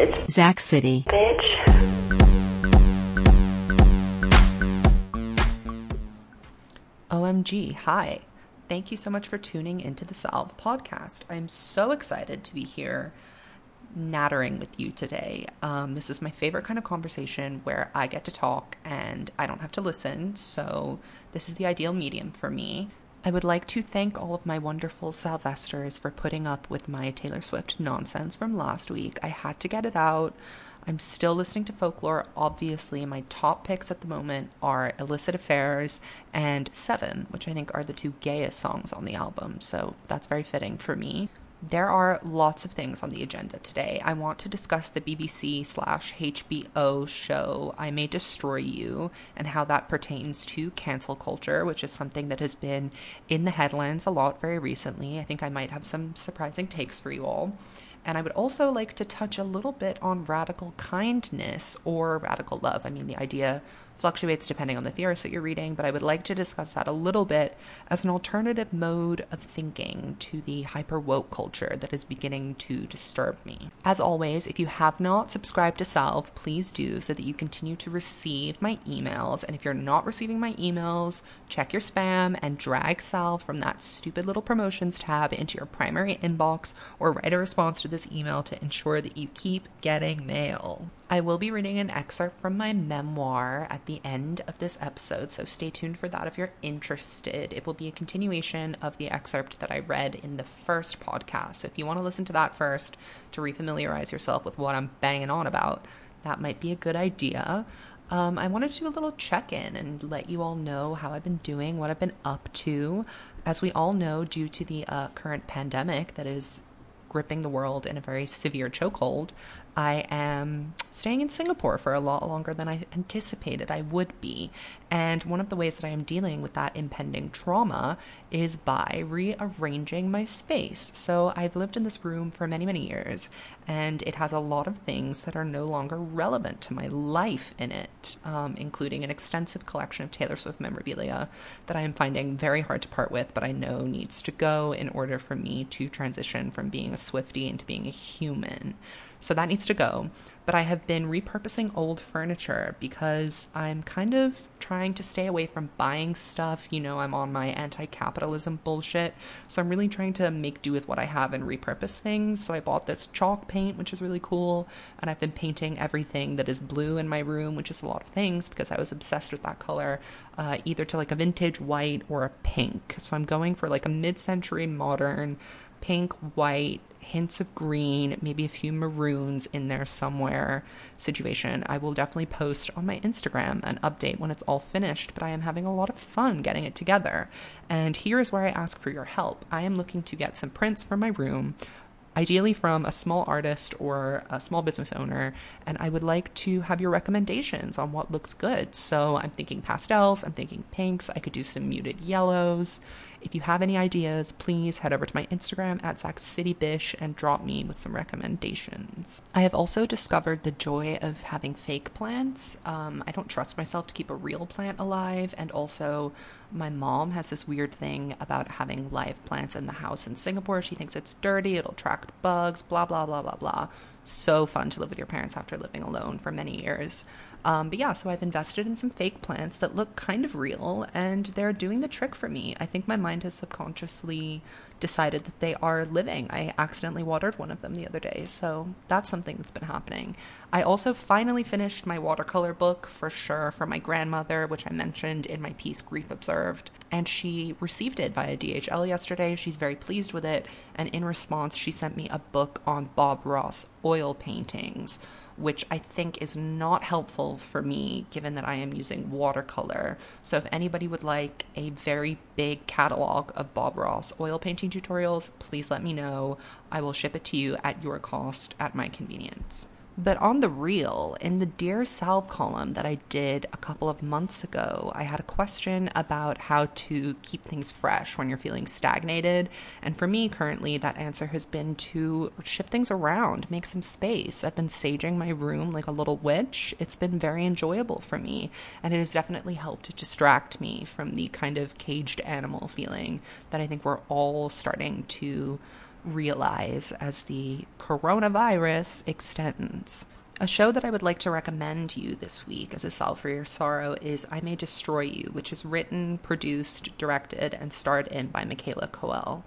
It's Zach City. bitch. OMG, hi. Thank you so much for tuning into the Salve podcast. I'm so excited to be here nattering with you today. Um, this is my favorite kind of conversation where I get to talk and I don't have to listen, so this is the ideal medium for me. I would like to thank all of my wonderful Salvesters for putting up with my Taylor Swift nonsense from last week. I had to get it out. I'm still listening to folklore. Obviously, my top picks at the moment are Illicit Affairs and Seven, which I think are the two gayest songs on the album. So that's very fitting for me. There are lots of things on the agenda today. I want to discuss the BBC slash HBO show I May Destroy You and how that pertains to cancel culture, which is something that has been in the headlines a lot very recently. I think I might have some surprising takes for you all. And I would also like to touch a little bit on radical kindness or radical love. I mean, the idea fluctuates depending on the theorist that you're reading, but I would like to discuss that a little bit as an alternative mode of thinking to the hyper woke culture that is beginning to disturb me. As always, if you have not subscribed to Salve, please do so that you continue to receive my emails. And if you're not receiving my emails, check your spam and drag Salve from that stupid little promotions tab into your primary inbox or write a response to this email to ensure that you keep getting mail. I will be reading an excerpt from my memoir at the end of this episode, so stay tuned for that if you're interested. It will be a continuation of the excerpt that I read in the first podcast. So if you want to listen to that first to refamiliarize yourself with what I'm banging on about, that might be a good idea. Um, I wanted to do a little check in and let you all know how I've been doing, what I've been up to. As we all know, due to the uh, current pandemic that is gripping the world in a very severe chokehold, I am staying in Singapore for a lot longer than I anticipated I would be. And one of the ways that I am dealing with that impending trauma is by rearranging my space. So I've lived in this room for many, many years, and it has a lot of things that are no longer relevant to my life in it, um, including an extensive collection of Taylor Swift memorabilia that I am finding very hard to part with, but I know needs to go in order for me to transition from being a Swiftie into being a human. So that needs to go. But I have been repurposing old furniture because I'm kind of trying to stay away from buying stuff. You know, I'm on my anti capitalism bullshit. So I'm really trying to make do with what I have and repurpose things. So I bought this chalk paint, which is really cool. And I've been painting everything that is blue in my room, which is a lot of things because I was obsessed with that color, uh, either to like a vintage white or a pink. So I'm going for like a mid century modern pink, white, hints of green, maybe a few maroons in there somewhere situation. I will definitely post on my Instagram an update when it's all finished, but I am having a lot of fun getting it together. And here is where I ask for your help. I am looking to get some prints for my room. Ideally, from a small artist or a small business owner, and I would like to have your recommendations on what looks good. So, I'm thinking pastels, I'm thinking pinks, I could do some muted yellows. If you have any ideas, please head over to my Instagram at ZachCityBish and drop me with some recommendations. I have also discovered the joy of having fake plants. Um, I don't trust myself to keep a real plant alive, and also my mom has this weird thing about having live plants in the house in Singapore. She thinks it's dirty, it'll attract bugs, blah, blah, blah, blah, blah. So fun to live with your parents after living alone for many years. Um, but yeah, so I've invested in some fake plants that look kind of real and they're doing the trick for me. I think my mind has subconsciously decided that they are living. I accidentally watered one of them the other day, so that's something that's been happening. I also finally finished my watercolor book for sure for my grandmother, which I mentioned in my piece Grief Observed, and she received it via DHL yesterday. She's very pleased with it, and in response, she sent me a book on Bob Ross oil paintings which I think is not helpful for me given that I am using watercolor. So, if anybody would like a very big catalog of Bob Ross oil painting tutorials, please let me know. I will ship it to you at your cost at my convenience. But on the real, in the Dear Salve column that I did a couple of months ago, I had a question about how to keep things fresh when you're feeling stagnated. And for me, currently, that answer has been to shift things around, make some space. I've been saging my room like a little witch. It's been very enjoyable for me, and it has definitely helped to distract me from the kind of caged animal feeling that I think we're all starting to realize as the coronavirus extends. A show that I would like to recommend to you this week as a salve for your sorrow is I May Destroy You, which is written, produced, directed, and starred in by Michaela Coel.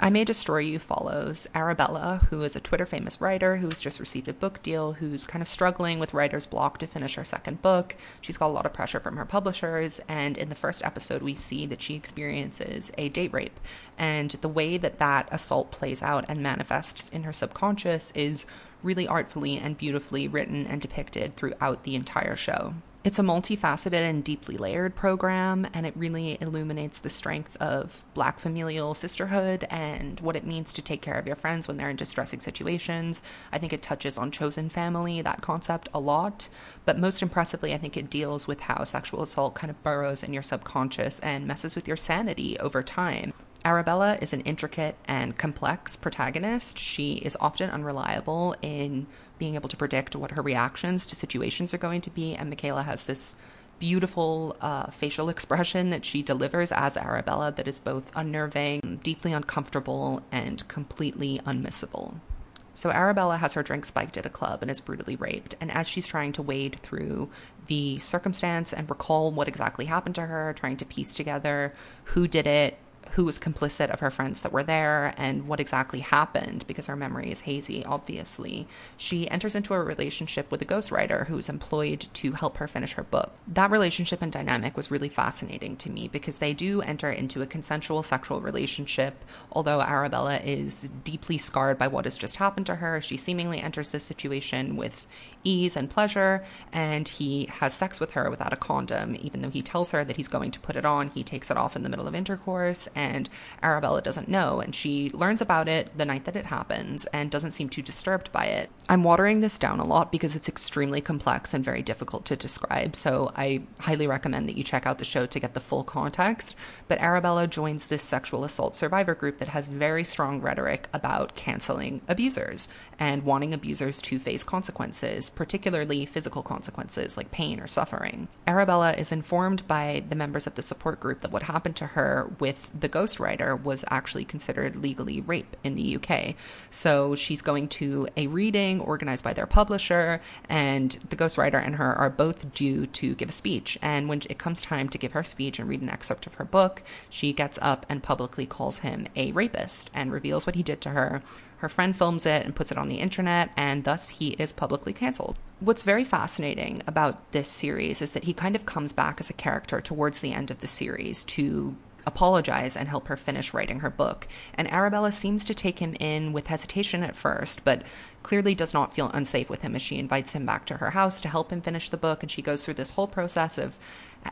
I May Destroy You follows Arabella, who is a Twitter famous writer who has just received a book deal, who's kind of struggling with writer's block to finish her second book. She's got a lot of pressure from her publishers, and in the first episode, we see that she experiences a date rape. And the way that that assault plays out and manifests in her subconscious is really artfully and beautifully written and depicted throughout the entire show. It's a multifaceted and deeply layered program, and it really illuminates the strength of Black familial sisterhood and what it means to take care of your friends when they're in distressing situations. I think it touches on chosen family, that concept, a lot, but most impressively, I think it deals with how sexual assault kind of burrows in your subconscious and messes with your sanity over time. Arabella is an intricate and complex protagonist. She is often unreliable in being able to predict what her reactions to situations are going to be, and Michaela has this beautiful uh, facial expression that she delivers as Arabella that is both unnerving, deeply uncomfortable, and completely unmissable. So Arabella has her drink spiked at a club and is brutally raped. And as she's trying to wade through the circumstance and recall what exactly happened to her, trying to piece together who did it, who was complicit of her friends that were there and what exactly happened because her memory is hazy, obviously. She enters into a relationship with a ghostwriter who is employed to help her finish her book. That relationship and dynamic was really fascinating to me because they do enter into a consensual sexual relationship. Although Arabella is deeply scarred by what has just happened to her, she seemingly enters this situation with ease and pleasure, and he has sex with her without a condom. Even though he tells her that he's going to put it on, he takes it off in the middle of intercourse, and Arabella doesn't know. And she learns about it the night that it happens and doesn't seem too disturbed by it. I'm watering this down a lot because it's extremely complex and very difficult to describe, so I highly recommend that you check out the show to get the full context. But Arabella joins this sexual assault survivor group that has very strong rhetoric about canceling abusers and wanting abusers to face consequences particularly physical consequences like pain or suffering. Arabella is informed by the members of the support group that what happened to her with the ghostwriter was actually considered legally rape in the UK. So she's going to a reading organized by their publisher, and the ghostwriter and her are both due to give a speech. And when it comes time to give her speech and read an excerpt of her book, she gets up and publicly calls him a rapist and reveals what he did to her her friend films it and puts it on the internet, and thus he is publicly canceled. What's very fascinating about this series is that he kind of comes back as a character towards the end of the series to apologize and help her finish writing her book. And Arabella seems to take him in with hesitation at first, but clearly does not feel unsafe with him as she invites him back to her house to help him finish the book. And she goes through this whole process of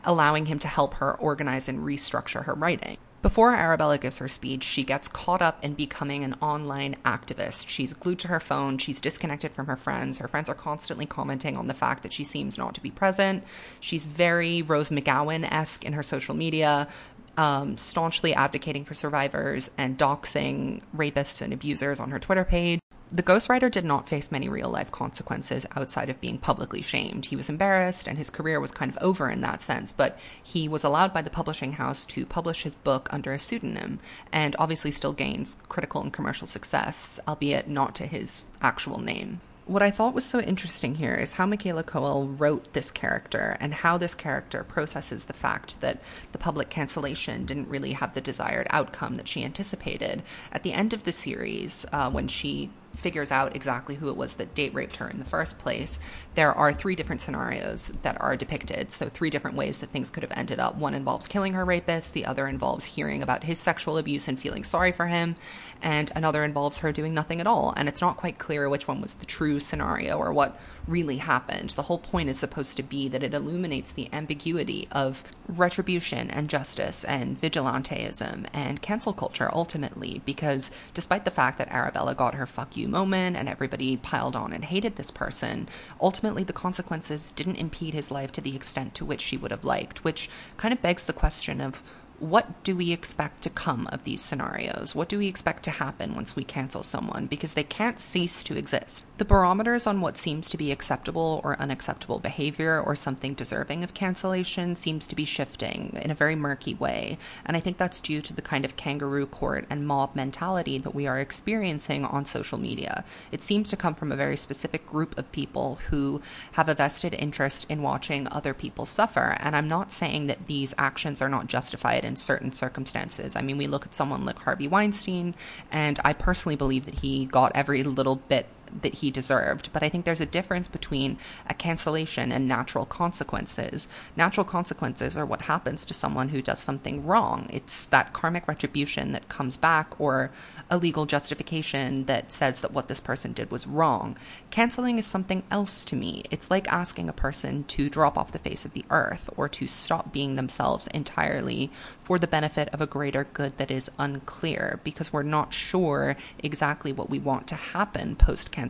allowing him to help her organize and restructure her writing. Before Arabella gives her speech, she gets caught up in becoming an online activist. She's glued to her phone, she's disconnected from her friends. Her friends are constantly commenting on the fact that she seems not to be present. She's very Rose McGowan esque in her social media, um, staunchly advocating for survivors and doxing rapists and abusers on her Twitter page. The ghostwriter did not face many real life consequences outside of being publicly shamed. He was embarrassed and his career was kind of over in that sense, but he was allowed by the publishing house to publish his book under a pseudonym and obviously still gains critical and commercial success, albeit not to his actual name what I thought was so interesting here is how Michaela Coel wrote this character and how this character processes the fact that the public cancellation didn't really have the desired outcome that she anticipated. At the end of the series, uh, when she figures out exactly who it was that date raped her in the first place, there are three different scenarios that are depicted. So, three different ways that things could have ended up. One involves killing her rapist, the other involves hearing about his sexual abuse and feeling sorry for him, and another involves her doing nothing at all. And it's not quite clear which one was the true scenario or what really happened. The whole point is supposed to be that it illuminates the ambiguity of retribution and justice and vigilanteism and cancel culture ultimately, because despite the fact that Arabella got her fuck you moment and everybody piled on and hated this person, ultimately the consequences didn't impede his life to the extent to which she would have liked, which kind of begs the question of what do we expect to come of these scenarios? What do we expect to happen once we cancel someone? Because they can't cease to exist. The barometers on what seems to be acceptable or unacceptable behavior or something deserving of cancellation seems to be shifting in a very murky way. And I think that's due to the kind of kangaroo court and mob mentality that we are experiencing on social media. It seems to come from a very specific group of people who have a vested interest in watching other people suffer. And I'm not saying that these actions are not justified in certain circumstances. I mean, we look at someone like Harvey Weinstein, and I personally believe that he got every little bit that he deserved. But I think there's a difference between a cancellation and natural consequences. Natural consequences are what happens to someone who does something wrong. It's that karmic retribution that comes back or a legal justification that says that what this person did was wrong. Canceling is something else to me. It's like asking a person to drop off the face of the earth or to stop being themselves entirely for the benefit of a greater good that is unclear because we're not sure exactly what we want to happen post cancellation.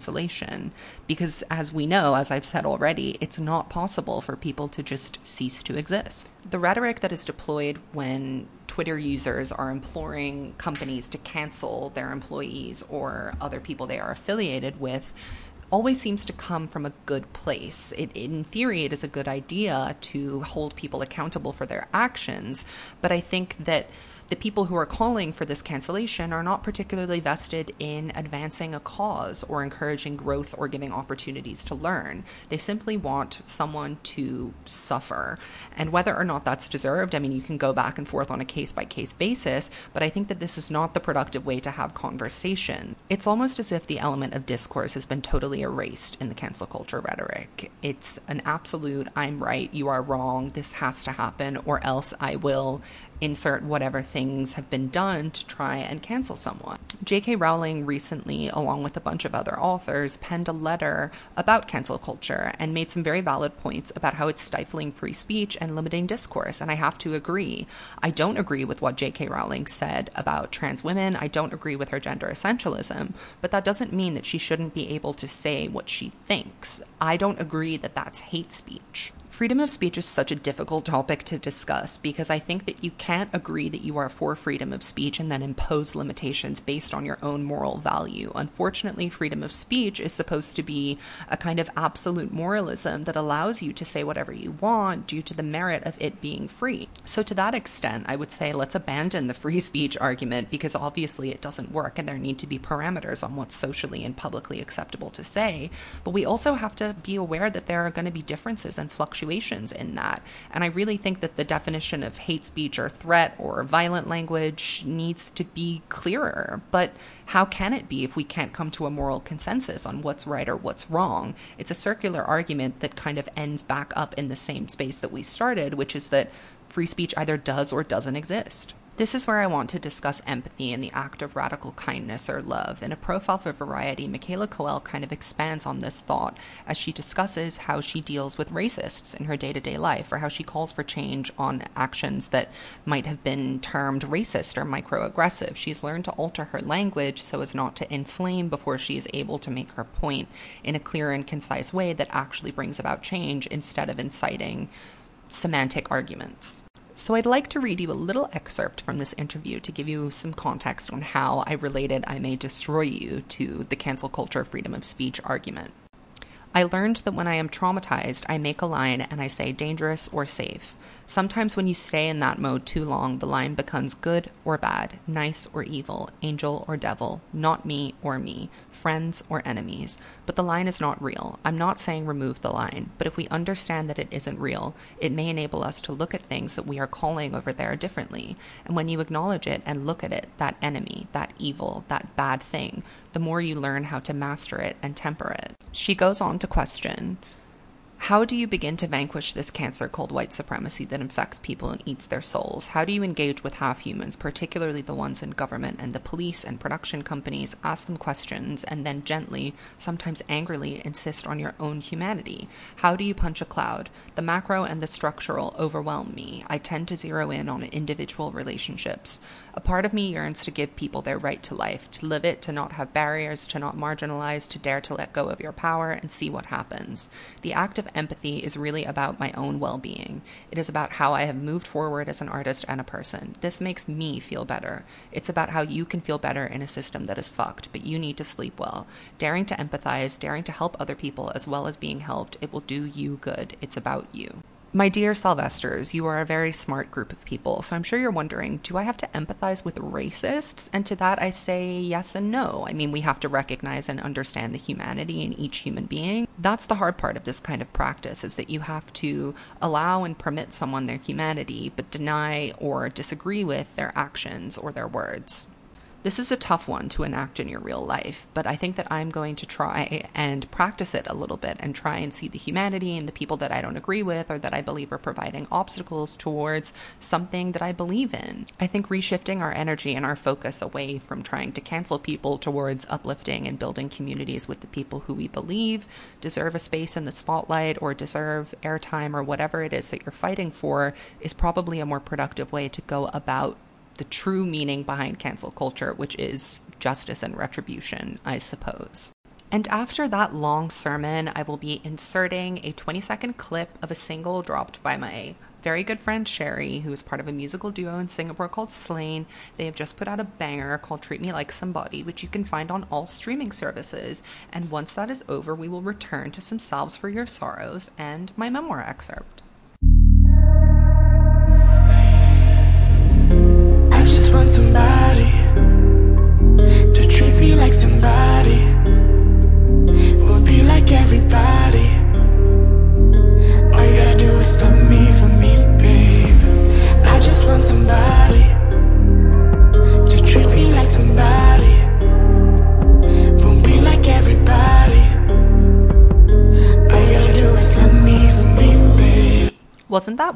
Because, as we know, as I've said already, it's not possible for people to just cease to exist. The rhetoric that is deployed when Twitter users are imploring companies to cancel their employees or other people they are affiliated with always seems to come from a good place. It, in theory, it is a good idea to hold people accountable for their actions, but I think that the people who are calling for this cancellation are not particularly vested in advancing a cause or encouraging growth or giving opportunities to learn. They simply want someone to suffer. And whether or not that's deserved, I mean, you can go back and forth on a case by case basis, but I think that this is not the productive way to have conversation. It's almost as if the element of discourse has been totally erased in the cancel culture rhetoric. It's an absolute, I'm right, you are wrong, this has to happen, or else I will insert whatever things have been done to try and cancel someone. J.K. Rowling recently, along with a bunch of other authors, penned a letter about cancel culture and made some very valid points about how it's stifling free speech and limiting discourse. And I have to agree. I don't agree with what J.K. Rowling said about trans women. I don't agree with her gender essentialism, but that doesn't mean that she shouldn't be able to say what she thinks. I don't agree that that's hate speech. Freedom of speech is such a difficult topic to discuss because I think that you can't agree that you are for freedom of speech and then impose limitations based on your own moral value. Unfortunately, freedom of speech is supposed to be a kind of absolute moralism that allows you to say whatever you want due to the merit of it being free. So, to that extent, I would say let's abandon the free speech argument because obviously it doesn't work and there need to be parameters on what's socially and publicly acceptable to say. But we also have to be aware that there are going to be differences and fluctuations fluctuations in that. And I really think that the definition of hate speech or threat or violent language needs to be clearer. But how can it be if we can't come to a moral consensus on what's right or what's wrong? It's a circular argument that kind of ends back up in the same space that we started, which is that free speech either does or doesn't exist. This is where I want to discuss empathy and the act of radical kindness or love. In a profile for Variety, Michaela Coel kind of expands on this thought as she discusses how she deals with racists in her day to day life, or how she calls for change on actions that might have been termed racist or microaggressive. She's learned to alter her language so as not to inflame before she is able to make her point in a clear and concise way that actually brings about change instead of inciting semantic arguments. So I'd like to read you a little excerpt from this interview to give you some context on how I related I May Destroy You to the cancel culture freedom of speech argument. I learned that when I am traumatized, I make a line and I say dangerous or safe. Sometimes when you stay in that mode too long, the line becomes good or bad, nice or evil, angel or devil, not me or me, friends or enemies. But the line is not real. I'm not saying remove the line, but if we understand that it isn't real, it may enable us to look at things that we are calling over there differently. And when you acknowledge it and look at it, that enemy, that evil, that bad thing, the more you learn how to master it and temper it. She goes on to question how do you begin to vanquish this cancer called white supremacy that infects people and eats their souls? How do you engage with half humans, particularly the ones in government and the police and production companies, ask them questions, and then gently, sometimes angrily, insist on your own humanity? How do you punch a cloud? The macro and the structural overwhelm me. I tend to zero in on individual relationships. A part of me yearns to give people their right to life, to live it, to not have barriers, to not marginalize, to dare to let go of your power and see what happens. The act of empathy is really about my own well being. It is about how I have moved forward as an artist and a person. This makes me feel better. It's about how you can feel better in a system that is fucked, but you need to sleep well. Daring to empathize, daring to help other people as well as being helped, it will do you good. It's about you. My dear Salvesters, you are a very smart group of people, so I'm sure you're wondering do I have to empathize with racists? And to that, I say yes and no. I mean, we have to recognize and understand the humanity in each human being. That's the hard part of this kind of practice, is that you have to allow and permit someone their humanity, but deny or disagree with their actions or their words. This is a tough one to enact in your real life, but I think that I'm going to try and practice it a little bit and try and see the humanity in the people that I don't agree with or that I believe are providing obstacles towards something that I believe in. I think reshifting our energy and our focus away from trying to cancel people towards uplifting and building communities with the people who we believe deserve a space in the spotlight or deserve airtime or whatever it is that you're fighting for is probably a more productive way to go about the true meaning behind cancel culture, which is justice and retribution, I suppose. And after that long sermon, I will be inserting a 20 second clip of a single dropped by my very good friend Sherry, who is part of a musical duo in Singapore called SLAYN. They have just put out a banger called Treat Me Like Somebody, which you can find on all streaming services. And once that is over, we will return to some Salves for Your Sorrows and my memoir excerpt.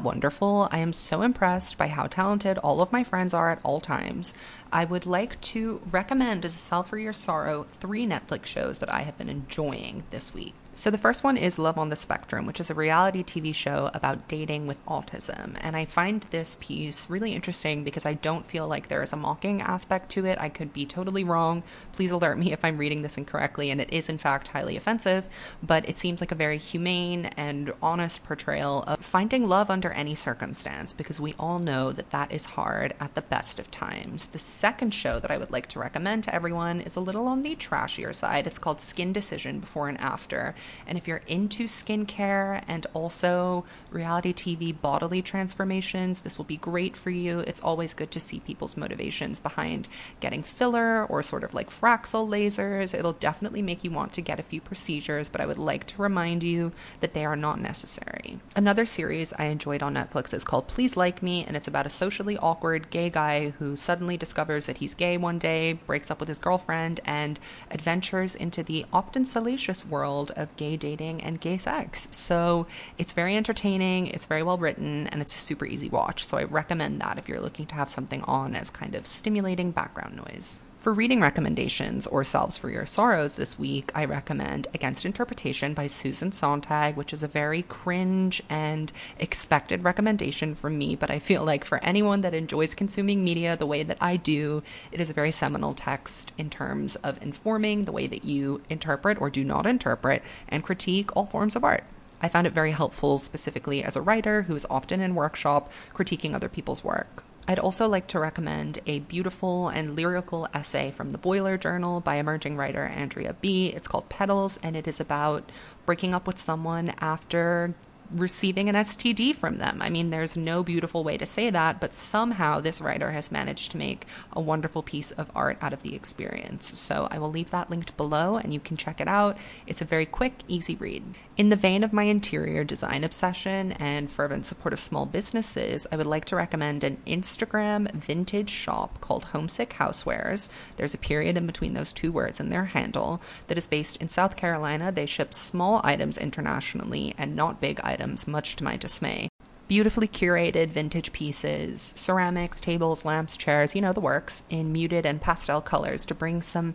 Wonderful? I am so impressed by how talented all of my friends are at all times. I would like to recommend as a salve for your sorrow three Netflix shows that I have been enjoying this week. So, the first one is Love on the Spectrum, which is a reality TV show about dating with autism. And I find this piece really interesting because I don't feel like there is a mocking aspect to it. I could be totally wrong. Please alert me if I'm reading this incorrectly, and it is, in fact, highly offensive. But it seems like a very humane and honest portrayal of finding love under any circumstance because we all know that that is hard at the best of times. The second show that I would like to recommend to everyone is a little on the trashier side. It's called Skin Decision Before and After. And if you're into skincare and also reality TV bodily transformations, this will be great for you. It's always good to see people's motivations behind getting filler or sort of like Fraxel lasers. It'll definitely make you want to get a few procedures, but I would like to remind you that they are not necessary. Another series I enjoyed on Netflix is called Please Like Me, and it's about a socially awkward gay guy who suddenly discovers that he's gay one day, breaks up with his girlfriend, and adventures into the often salacious world of gay dating and gay sex. So it's very entertaining, it's very well written, and it's a super easy watch. So I recommend that if you're looking to have something on as kind of stimulating background noise. For reading recommendations or salves for your sorrows this week, I recommend Against Interpretation by Susan Sontag, which is a very cringe and expected recommendation from me, but I feel like for anyone that enjoys consuming media the way that I do, it is a very seminal text in terms of informing the way that you interpret or do not interpret and critique all forms of art. I found it very helpful, specifically as a writer who is often in workshop critiquing other people's work. I'd also like to recommend a beautiful and lyrical essay from the Boiler Journal by emerging writer Andrea B. It's called Petals, and it is about breaking up with someone after receiving an STD from them. I mean, there's no beautiful way to say that, but somehow this writer has managed to make a wonderful piece of art out of the experience. So I will leave that linked below and you can check it out. It's a very quick, easy read. In the vein of my interior design obsession and fervent support of small businesses, I would like to recommend an Instagram vintage shop called Homesick Housewares. There's a period in between those two words in their handle that is based in South Carolina. They ship small items internationally and not big items items, much to my dismay. Beautifully curated vintage pieces, ceramics, tables, lamps, chairs, you know the works, in muted and pastel colors to bring some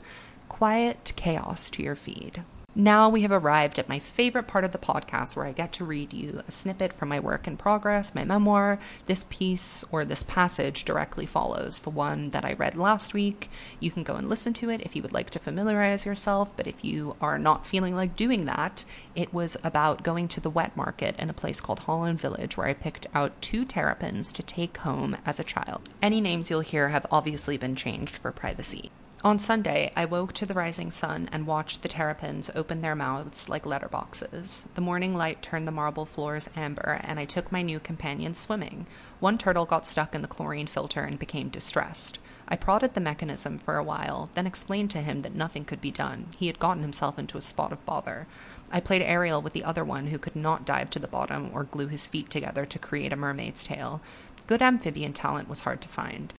quiet chaos to your feed. Now we have arrived at my favorite part of the podcast where I get to read you a snippet from my work in progress, my memoir. This piece or this passage directly follows the one that I read last week. You can go and listen to it if you would like to familiarize yourself, but if you are not feeling like doing that, it was about going to the wet market in a place called Holland Village where I picked out two terrapins to take home as a child. Any names you'll hear have obviously been changed for privacy. On Sunday, I woke to the rising sun and watched the terrapins open their mouths like letterboxes. The morning light turned the marble floors amber, and I took my new companion swimming. One turtle got stuck in the chlorine filter and became distressed. I prodded the mechanism for a while, then explained to him that nothing could be done. He had gotten himself into a spot of bother. I played Ariel with the other one who could not dive to the bottom or glue his feet together to create a mermaid's tail. Good amphibian talent was hard to find.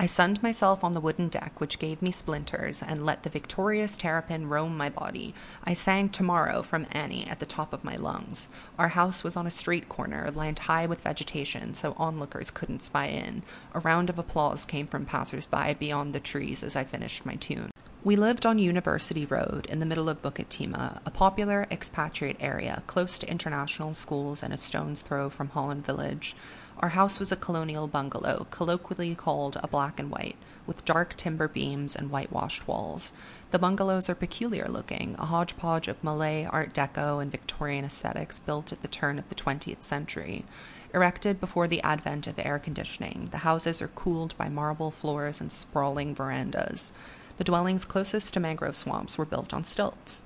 I sunned myself on the wooden deck, which gave me splinters, and let the victorious terrapin roam my body. I sang Tomorrow from Annie at the top of my lungs. Our house was on a street corner, lined high with vegetation, so onlookers couldn't spy in. A round of applause came from passers by beyond the trees as I finished my tune. We lived on University Road in the middle of Bukit Timah, a popular expatriate area close to international schools and a stone's throw from Holland Village. Our house was a colonial bungalow, colloquially called a black and white, with dark timber beams and whitewashed walls. The bungalows are peculiar looking, a hodgepodge of Malay, Art Deco, and Victorian aesthetics built at the turn of the 20th century. Erected before the advent of air conditioning, the houses are cooled by marble floors and sprawling verandas. The dwellings closest to mangrove swamps were built on stilts.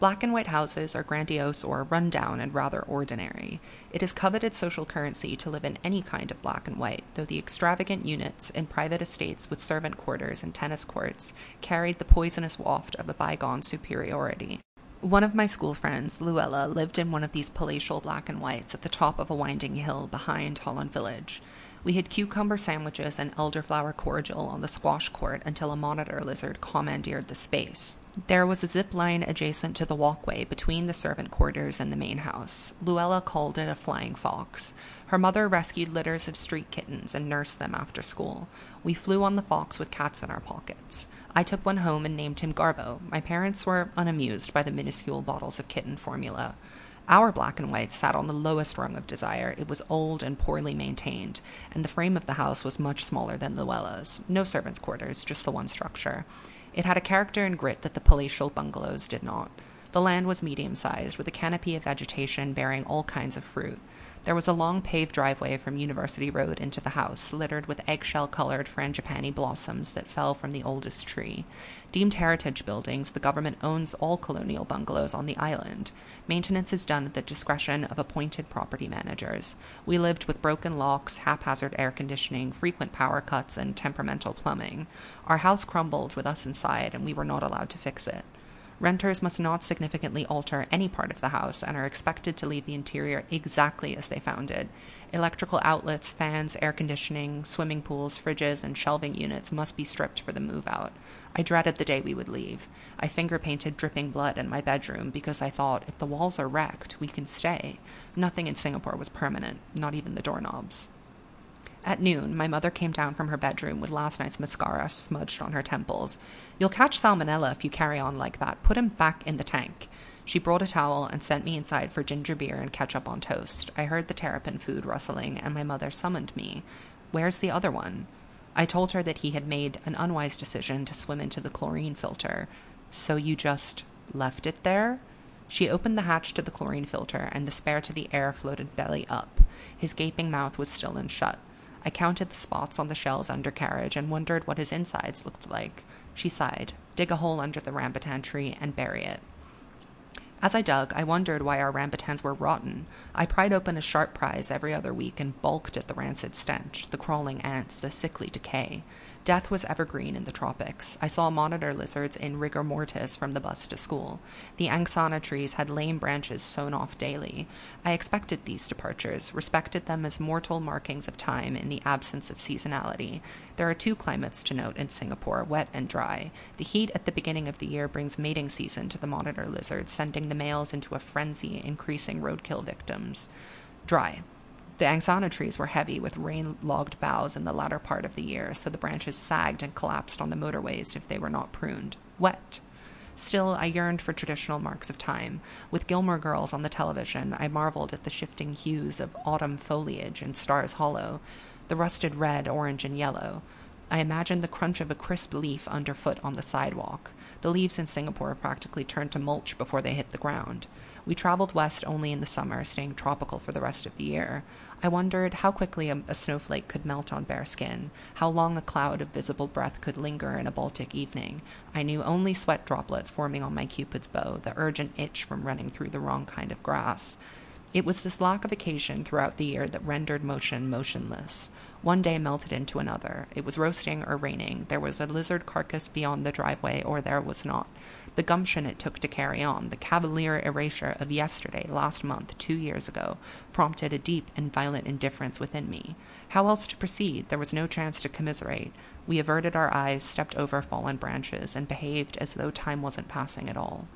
Black and white houses are grandiose or run down and rather ordinary. It is coveted social currency to live in any kind of black and white, though the extravagant units in private estates with servant quarters and tennis courts carried the poisonous waft of a bygone superiority. One of my school friends, Luella, lived in one of these palatial black and whites at the top of a winding hill behind Holland Village. We had cucumber sandwiches and elderflower cordial on the squash court until a monitor lizard commandeered the space. There was a zip line adjacent to the walkway between the servant quarters and the main house. Luella called it a flying fox. Her mother rescued litters of street kittens and nursed them after school. We flew on the fox with cats in our pockets. I took one home and named him Garbo. My parents were unamused by the minuscule bottles of kitten formula. Our black and white sat on the lowest rung of desire. It was old and poorly maintained, and the frame of the house was much smaller than Luella's. No servants' quarters, just the one structure. It had a character and grit that the palatial bungalows did not. The land was medium sized, with a canopy of vegetation bearing all kinds of fruit. There was a long paved driveway from University Road into the house, littered with eggshell colored frangipani blossoms that fell from the oldest tree. Deemed heritage buildings, the government owns all colonial bungalows on the island. Maintenance is done at the discretion of appointed property managers. We lived with broken locks, haphazard air conditioning, frequent power cuts, and temperamental plumbing. Our house crumbled with us inside, and we were not allowed to fix it. Renters must not significantly alter any part of the house and are expected to leave the interior exactly as they found it. Electrical outlets, fans, air conditioning, swimming pools, fridges, and shelving units must be stripped for the move out. I dreaded the day we would leave. I finger painted dripping blood in my bedroom because I thought if the walls are wrecked, we can stay. Nothing in Singapore was permanent, not even the doorknobs. At noon, my mother came down from her bedroom with last night's mascara smudged on her temples. You'll catch salmonella if you carry on like that. Put him back in the tank. She brought a towel and sent me inside for ginger beer and ketchup on toast. I heard the terrapin food rustling, and my mother summoned me. Where's the other one? I told her that he had made an unwise decision to swim into the chlorine filter. So you just left it there? She opened the hatch to the chlorine filter, and the spare to the heir floated belly up. His gaping mouth was still and shut. I counted the spots on the shell's undercarriage and wondered what his insides looked like. She sighed. Dig a hole under the rambutan tree and bury it. As I dug, I wondered why our rambutans were rotten. I pried open a sharp prize every other week and balked at the rancid stench, the crawling ants, the sickly decay. Death was evergreen in the tropics. I saw monitor lizards in rigor mortis from the bus to school. The angsana trees had lame branches sewn off daily. I expected these departures, respected them as mortal markings of time in the absence of seasonality. There are two climates to note in Singapore wet and dry. The heat at the beginning of the year brings mating season to the monitor lizards, sending the males into a frenzy, increasing roadkill victims. Dry. The angsana trees were heavy with rain logged boughs in the latter part of the year, so the branches sagged and collapsed on the motorways if they were not pruned. Wet. Still, I yearned for traditional marks of time. With Gilmore Girls on the television, I marveled at the shifting hues of autumn foliage in Stars Hollow, the rusted red, orange, and yellow. I imagined the crunch of a crisp leaf underfoot on the sidewalk. The leaves in Singapore practically turned to mulch before they hit the ground. We traveled west only in the summer, staying tropical for the rest of the year. I wondered how quickly a, a, snowflake could melt on bare skin, how long a cloud of visible breath could linger in a Baltic evening. I knew only sweat droplets forming on my Cupid's bow, the urgent itch from running through the wrong kind of grass. It was this lack of occasion throughout the year that rendered motion motionless. One day melted into another. It was roasting or raining. There was a lizard carcass beyond the driveway, or there was not. The gumption it took to carry on, the cavalier erasure of yesterday, last month, two years ago, prompted a deep and violent indifference within me. How else to proceed? There was no chance to commiserate. We averted our eyes, stepped over fallen branches, and behaved as though time wasn't passing at all.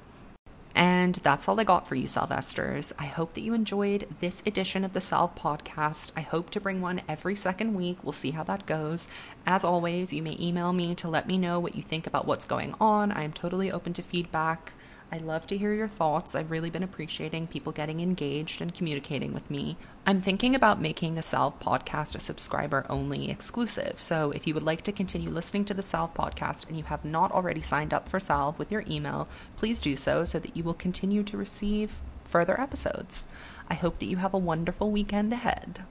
And that's all I got for you, Salvesters. I hope that you enjoyed this edition of the Salve podcast. I hope to bring one every second week. We'll see how that goes. As always, you may email me to let me know what you think about what's going on. I am totally open to feedback. I love to hear your thoughts. I've really been appreciating people getting engaged and communicating with me. I'm thinking about making the Salve podcast a subscriber only exclusive. So if you would like to continue listening to the Salve podcast and you have not already signed up for Salve with your email, please do so so that you will continue to receive further episodes. I hope that you have a wonderful weekend ahead.